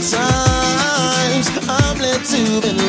Sometimes I'm led to believe.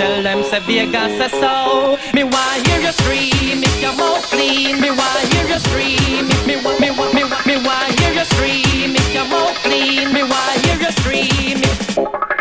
Tell them say Vegas say so. Me want hear you scream if your mouth clean. Me want hear you scream if me want me want me want me want hear you scream if your mouth clean. Me want hear you scream. If...